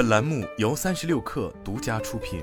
本栏目由三十六氪独家出品。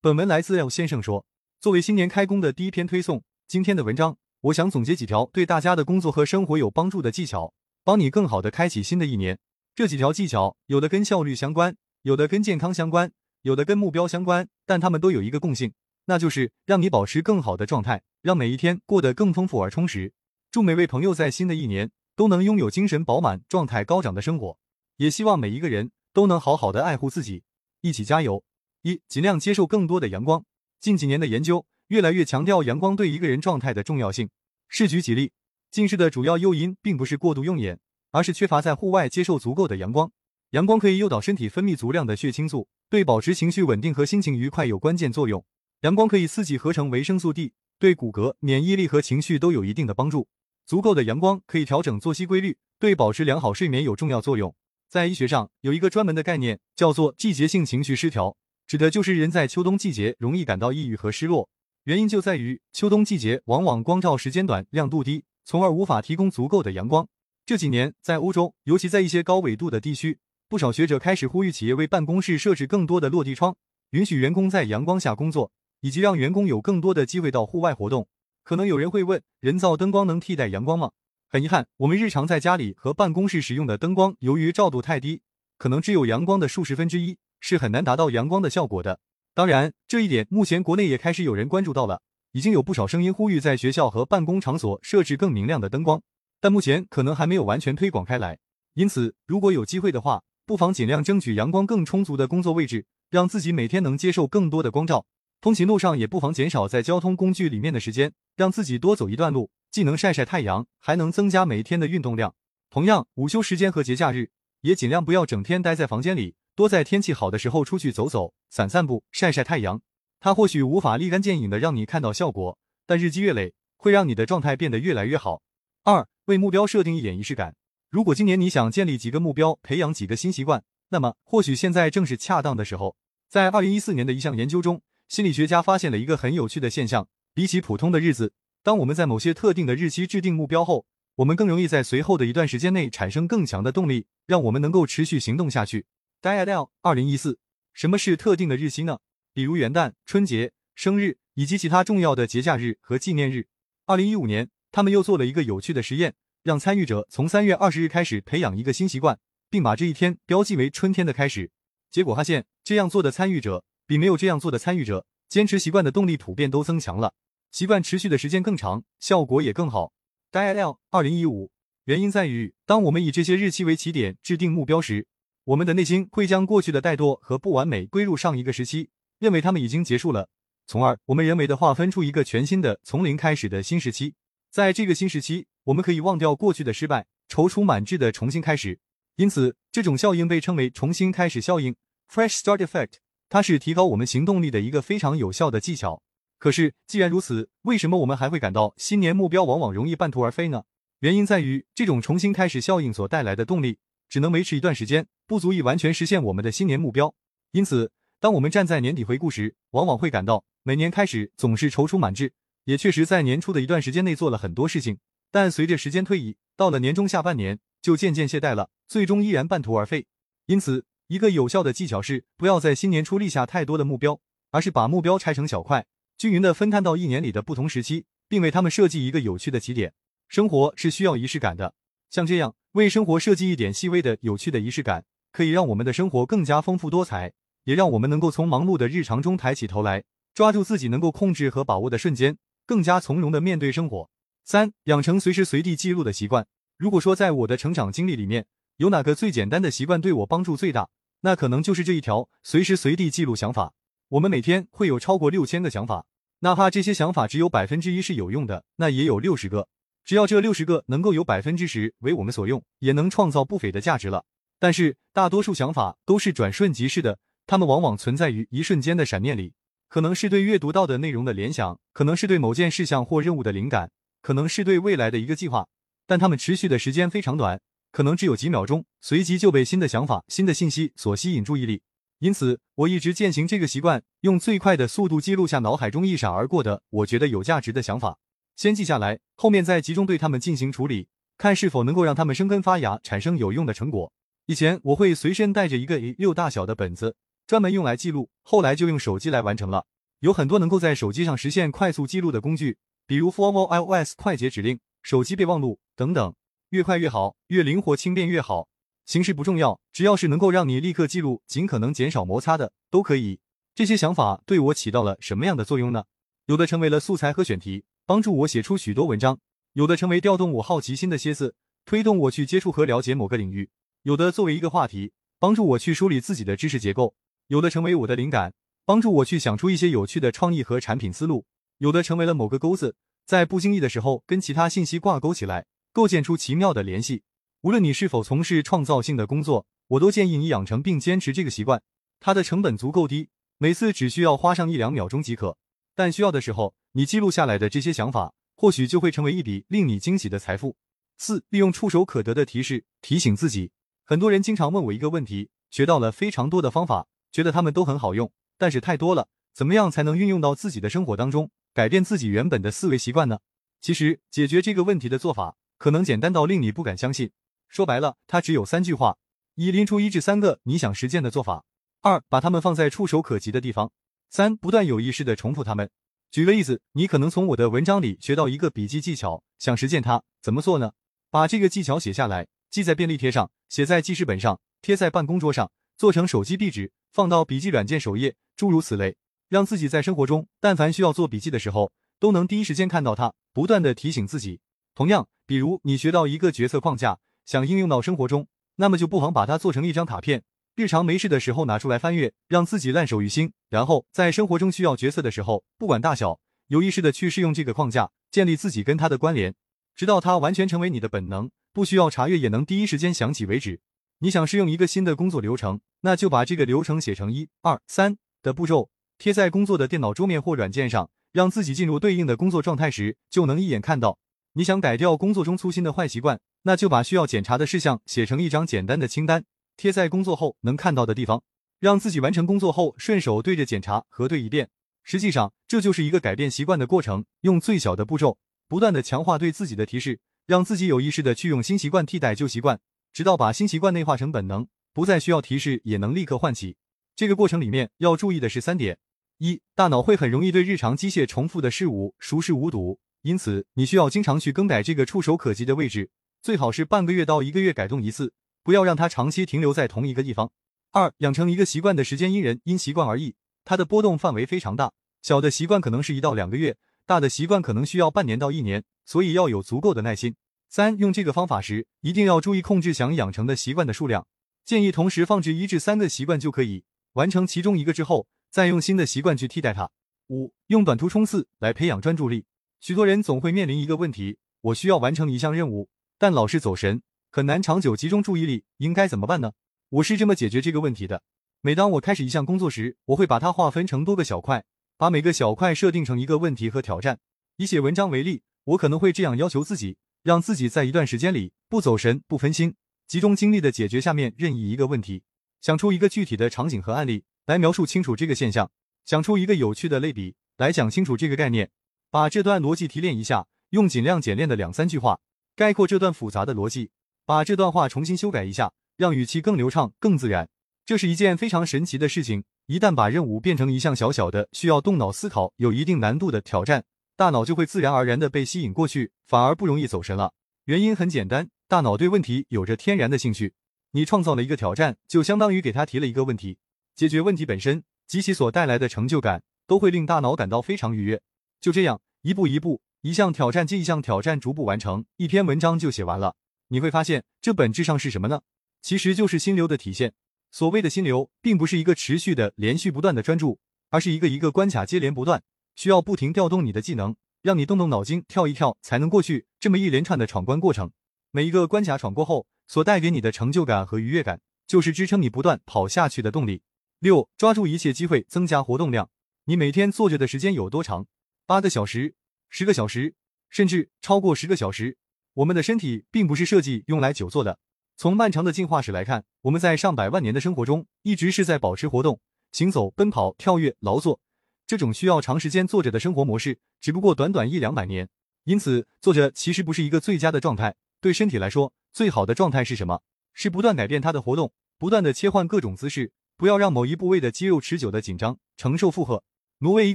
本文来自 L 先生说，作为新年开工的第一篇推送，今天的文章，我想总结几条对大家的工作和生活有帮助的技巧，帮你更好的开启新的一年。这几条技巧，有的跟效率相关，有的跟健康相关，有的跟目标相关，但它们都有一个共性，那就是让你保持更好的状态，让每一天过得更丰富而充实。祝每位朋友在新的一年。都能拥有精神饱满、状态高涨的生活，也希望每一个人都能好好的爱护自己，一起加油。一、尽量接受更多的阳光。近几年的研究越来越强调阳光对一个人状态的重要性。试举几例，近视的主要诱因并不是过度用眼，而是缺乏在户外接受足够的阳光。阳光可以诱导身体分泌足量的血清素，对保持情绪稳定和心情愉快有关键作用。阳光可以刺激合成维生素 D，对骨骼、免疫力和情绪都有一定的帮助。足够的阳光可以调整作息规律，对保持良好睡眠有重要作用。在医学上有一个专门的概念，叫做季节性情绪失调，指的就是人在秋冬季节容易感到抑郁和失落。原因就在于秋冬季节往往光照时间短、亮度低，从而无法提供足够的阳光。这几年在欧洲，尤其在一些高纬度的地区，不少学者开始呼吁企业为办公室设置更多的落地窗，允许员工在阳光下工作，以及让员工有更多的机会到户外活动。可能有人会问，人造灯光能替代阳光吗？很遗憾，我们日常在家里和办公室使用的灯光，由于照度太低，可能只有阳光的数十分之一，是很难达到阳光的效果的。当然，这一点目前国内也开始有人关注到了，已经有不少声音呼吁在学校和办公场所设置更明亮的灯光，但目前可能还没有完全推广开来。因此，如果有机会的话，不妨尽量争取阳光更充足的工作位置，让自己每天能接受更多的光照。通勤路上也不妨减少在交通工具里面的时间，让自己多走一段路，既能晒晒太阳，还能增加每天的运动量。同样，午休时间和节假日也尽量不要整天待在房间里，多在天气好的时候出去走走、散散步、晒晒太阳。它或许无法立竿见影的让你看到效果，但日积月累会让你的状态变得越来越好。二、为目标设定一点仪式感。如果今年你想建立几个目标，培养几个新习惯，那么或许现在正是恰当的时候。在二零一四年的一项研究中。心理学家发现了一个很有趣的现象：比起普通的日子，当我们在某些特定的日期制定目标后，我们更容易在随后的一段时间内产生更强的动力，让我们能够持续行动下去。Dial 二零一四，什么是特定的日期呢？比如元旦、春节、生日以及其他重要的节假日和纪念日。二零一五年，他们又做了一个有趣的实验，让参与者从三月二十日开始培养一个新习惯，并把这一天标记为春天的开始。结果发现，这样做的参与者。比没有这样做的参与者，坚持习惯的动力普遍都增强了，习惯持续的时间更长，效果也更好。Dial 二零一五，原因在于，当我们以这些日期为起点制定目标时，我们的内心会将过去的怠惰和不完美归入上一个时期，认为他们已经结束了，从而我们人为的划分出一个全新的从零开始的新时期。在这个新时期，我们可以忘掉过去的失败，踌躇满志的重新开始。因此，这种效应被称为重新开始效应 （Fresh Start Effect）。它是提高我们行动力的一个非常有效的技巧。可是，既然如此，为什么我们还会感到新年目标往往容易半途而废呢？原因在于，这种重新开始效应所带来的动力只能维持一段时间，不足以完全实现我们的新年目标。因此，当我们站在年底回顾时，往往会感到每年开始总是踌躇满志，也确实在年初的一段时间内做了很多事情，但随着时间推移，到了年终下半年就渐渐懈怠了，最终依然半途而废。因此，一个有效的技巧是，不要在新年初立下太多的目标，而是把目标拆成小块，均匀的分摊到一年里的不同时期，并为他们设计一个有趣的起点。生活是需要仪式感的，像这样为生活设计一点细微的有趣的仪式感，可以让我们的生活更加丰富多彩，也让我们能够从忙碌的日常中抬起头来，抓住自己能够控制和把握的瞬间，更加从容的面对生活。三、养成随时随地记录的习惯。如果说在我的成长经历里面，有哪个最简单的习惯对我帮助最大？那可能就是这一条，随时随地记录想法。我们每天会有超过六千个想法，哪怕这些想法只有百分之一是有用的，那也有六十个。只要这六十个能够有百分之十为我们所用，也能创造不菲的价值了。但是大多数想法都是转瞬即逝的，它们往往存在于一瞬间的闪念里，可能是对阅读到的内容的联想，可能是对某件事项或任务的灵感，可能是对未来的一个计划，但它们持续的时间非常短。可能只有几秒钟，随即就被新的想法、新的信息所吸引注意力。因此，我一直践行这个习惯，用最快的速度记录下脑海中一闪而过的我觉得有价值的想法，先记下来，后面再集中对他们进行处理，看是否能够让它们生根发芽，产生有用的成果。以前我会随身带着一个 A 六大小的本子，专门用来记录，后来就用手机来完成了。有很多能够在手机上实现快速记录的工具，比如 Follow iOS 快捷指令、手机备忘录等等，越快越好，越灵活轻便越好。形式不重要，只要是能够让你立刻记录，尽可能减少摩擦的，都可以。这些想法对我起到了什么样的作用呢？有的成为了素材和选题，帮助我写出许多文章；有的成为调动我好奇心的歇斯，推动我去接触和了解某个领域；有的作为一个话题，帮助我去梳理自己的知识结构；有的成为我的灵感，帮助我去想出一些有趣的创意和产品思路；有的成为了某个钩子，在不经意的时候跟其他信息挂钩起来，构建出奇妙的联系。无论你是否从事创造性的工作，我都建议你养成并坚持这个习惯。它的成本足够低，每次只需要花上一两秒钟即可。但需要的时候，你记录下来的这些想法，或许就会成为一笔令你惊喜的财富。四、利用触手可得的提示提醒自己。很多人经常问我一个问题：学到了非常多的方法，觉得他们都很好用，但是太多了，怎么样才能运用到自己的生活当中，改变自己原本的思维习惯呢？其实，解决这个问题的做法，可能简单到令你不敢相信。说白了，它只有三句话：一、拎出一至三个你想实践的做法；二、把它们放在触手可及的地方；三、不断有意识的重复它们。举个例子，你可能从我的文章里学到一个笔记技巧，想实践它，怎么做呢？把这个技巧写下来，记在便利贴上，写在记事本上，贴在办公桌上，做成手机壁纸，放到笔记软件首页，诸如此类，让自己在生活中，但凡需要做笔记的时候，都能第一时间看到它，不断的提醒自己。同样，比如你学到一个决策框架。想应用到生活中，那么就不妨把它做成一张卡片，日常没事的时候拿出来翻阅，让自己烂熟于心。然后在生活中需要决策的时候，不管大小，有意识的去试用这个框架，建立自己跟它的关联，直到它完全成为你的本能，不需要查阅也能第一时间想起为止。你想试用一个新的工作流程，那就把这个流程写成一二三的步骤，贴在工作的电脑桌面或软件上，让自己进入对应的工作状态时，就能一眼看到。你想改掉工作中粗心的坏习惯，那就把需要检查的事项写成一张简单的清单，贴在工作后能看到的地方，让自己完成工作后顺手对着检查核对一遍。实际上，这就是一个改变习惯的过程，用最小的步骤，不断的强化对自己的提示，让自己有意识的去用新习惯替代旧习惯，直到把新习惯内化成本能，不再需要提示也能立刻唤起。这个过程里面要注意的是三点：一，大脑会很容易对日常机械重复的事物熟视无睹。因此，你需要经常去更改这个触手可及的位置，最好是半个月到一个月改动一次，不要让它长期停留在同一个地方。二、养成一个习惯的时间因人因习惯而异，它的波动范围非常大，小的习惯可能是一到两个月，大的习惯可能需要半年到一年，所以要有足够的耐心。三、用这个方法时，一定要注意控制想养成的习惯的数量，建议同时放置一至三个习惯就可以，完成其中一个之后，再用新的习惯去替代它。五、用短途冲刺来培养专注力。许多人总会面临一个问题：我需要完成一项任务，但老是走神，很难长久集中注意力，应该怎么办呢？我是这么解决这个问题的：每当我开始一项工作时，我会把它划分成多个小块，把每个小块设定成一个问题和挑战。以写文章为例，我可能会这样要求自己：让自己在一段时间里不走神、不分心，集中精力的解决下面任意一个问题。想出一个具体的场景和案例来描述清楚这个现象，想出一个有趣的类比来讲清楚这个概念。把这段逻辑提炼一下，用尽量简练的两三句话概括这段复杂的逻辑。把这段话重新修改一下，让语气更流畅、更自然。这是一件非常神奇的事情。一旦把任务变成一项小小的、需要动脑思考、有一定难度的挑战，大脑就会自然而然的被吸引过去，反而不容易走神了。原因很简单，大脑对问题有着天然的兴趣。你创造了一个挑战，就相当于给他提了一个问题。解决问题本身及其所带来的成就感，都会令大脑感到非常愉悦。就这样，一步一步，一项挑战接一项挑战，逐步完成，一篇文章就写完了。你会发现，这本质上是什么呢？其实就是心流的体现。所谓的心流，并不是一个持续的、连续不断的专注，而是一个一个关卡接连不断，需要不停调动你的技能，让你动动脑筋、跳一跳才能过去这么一连串的闯关过程。每一个关卡闯过后，所带给你的成就感和愉悦感，就是支撑你不断跑下去的动力。六，抓住一切机会，增加活动量。你每天坐着的时间有多长？八个小时、十个小时，甚至超过十个小时，我们的身体并不是设计用来久坐的。从漫长的进化史来看，我们在上百万年的生活中，一直是在保持活动、行走、奔跑、跳跃、劳作这种需要长时间坐着的生活模式，只不过短短一两百年。因此，坐着其实不是一个最佳的状态。对身体来说，最好的状态是什么？是不断改变它的活动，不断的切换各种姿势，不要让某一部位的肌肉持久的紧张，承受负荷。挪威一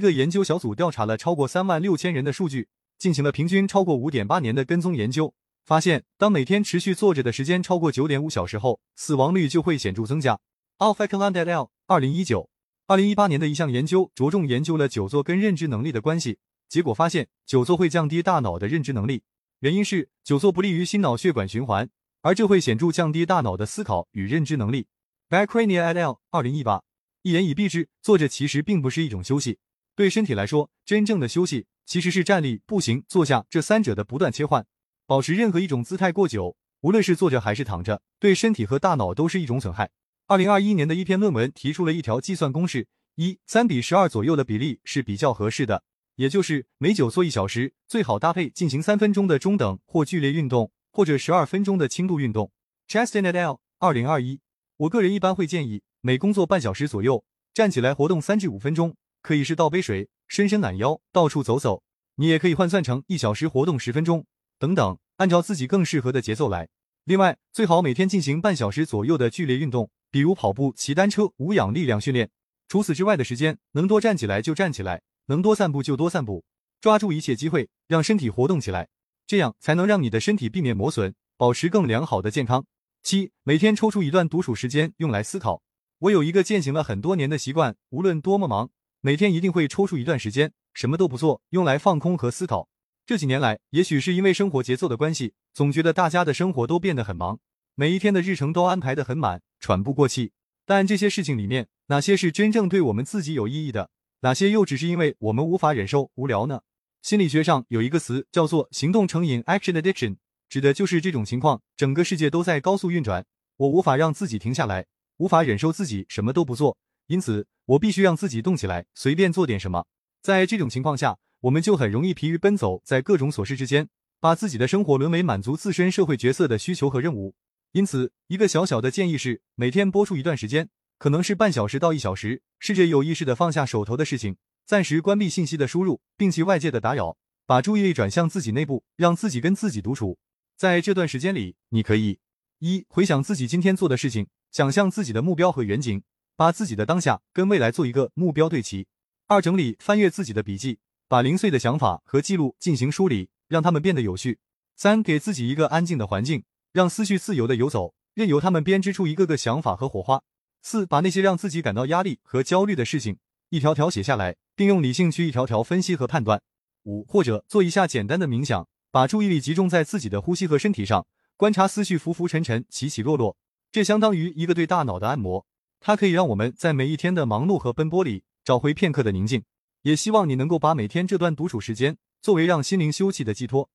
个研究小组调查了超过三万六千人的数据，进行了平均超过五点八年的跟踪研究，发现当每天持续坐着的时间超过九点五小时后，死亡率就会显著增加。Alfakland et al. 二零一九、二零一八年的一项研究着重研究了久坐跟认知能力的关系，结果发现久坐会降低大脑的认知能力，原因是久坐不利于心脑血管循环。而这会显著降低大脑的思考与认知能力。Bacrania et al. 二零一八，一言以蔽之，坐着其实并不是一种休息。对身体来说，真正的休息其实是站立、步行、坐下这三者的不断切换。保持任何一种姿态过久，无论是坐着还是躺着，对身体和大脑都是一种损害。二零二一年的一篇论文提出了一条计算公式：一三比十二左右的比例是比较合适的，也就是每久坐一小时，最好搭配进行三分钟的中等或剧烈运动。或者十二分钟的轻度运动。Justin et al. 二零二一，我个人一般会建议每工作半小时左右，站起来活动三至五分钟，可以是倒杯水、伸伸懒腰、到处走走。你也可以换算成一小时活动十分钟等等，按照自己更适合的节奏来。另外，最好每天进行半小时左右的剧烈运动，比如跑步、骑单车、无氧力量训练。除此之外的时间，能多站起来就站起来，能多散步就多散步，抓住一切机会，让身体活动起来。这样才能让你的身体避免磨损，保持更良好的健康。七，每天抽出一段独处时间用来思考。我有一个践行了很多年的习惯，无论多么忙，每天一定会抽出一段时间，什么都不做，用来放空和思考。这几年来，也许是因为生活节奏的关系，总觉得大家的生活都变得很忙，每一天的日程都安排得很满，喘不过气。但这些事情里面，哪些是真正对我们自己有意义的？哪些又只是因为我们无法忍受无聊呢？心理学上有一个词叫做行动成瘾 （action addiction），指的就是这种情况。整个世界都在高速运转，我无法让自己停下来，无法忍受自己什么都不做，因此我必须让自己动起来，随便做点什么。在这种情况下，我们就很容易疲于奔走在各种琐事之间，把自己的生活沦为满足自身社会角色的需求和任务。因此，一个小小的建议是，每天播出一段时间，可能是半小时到一小时，试着有意识的放下手头的事情。暂时关闭信息的输入，摒弃外界的打扰，把注意力转向自己内部，让自己跟自己独处。在这段时间里，你可以一回想自己今天做的事情，想象自己的目标和远景，把自己的当下跟未来做一个目标对齐；二整理翻阅自己的笔记，把零碎的想法和记录进行梳理，让他们变得有序；三给自己一个安静的环境，让思绪自由的游走，任由他们编织出一个个想法和火花；四把那些让自己感到压力和焦虑的事情。一条条写下来，并用理性去一条条分析和判断。五或者做一下简单的冥想，把注意力集中在自己的呼吸和身体上，观察思绪浮浮沉沉、起起落落。这相当于一个对大脑的按摩，它可以让我们在每一天的忙碌和奔波里找回片刻的宁静。也希望你能够把每天这段独处时间作为让心灵休憩的寄托。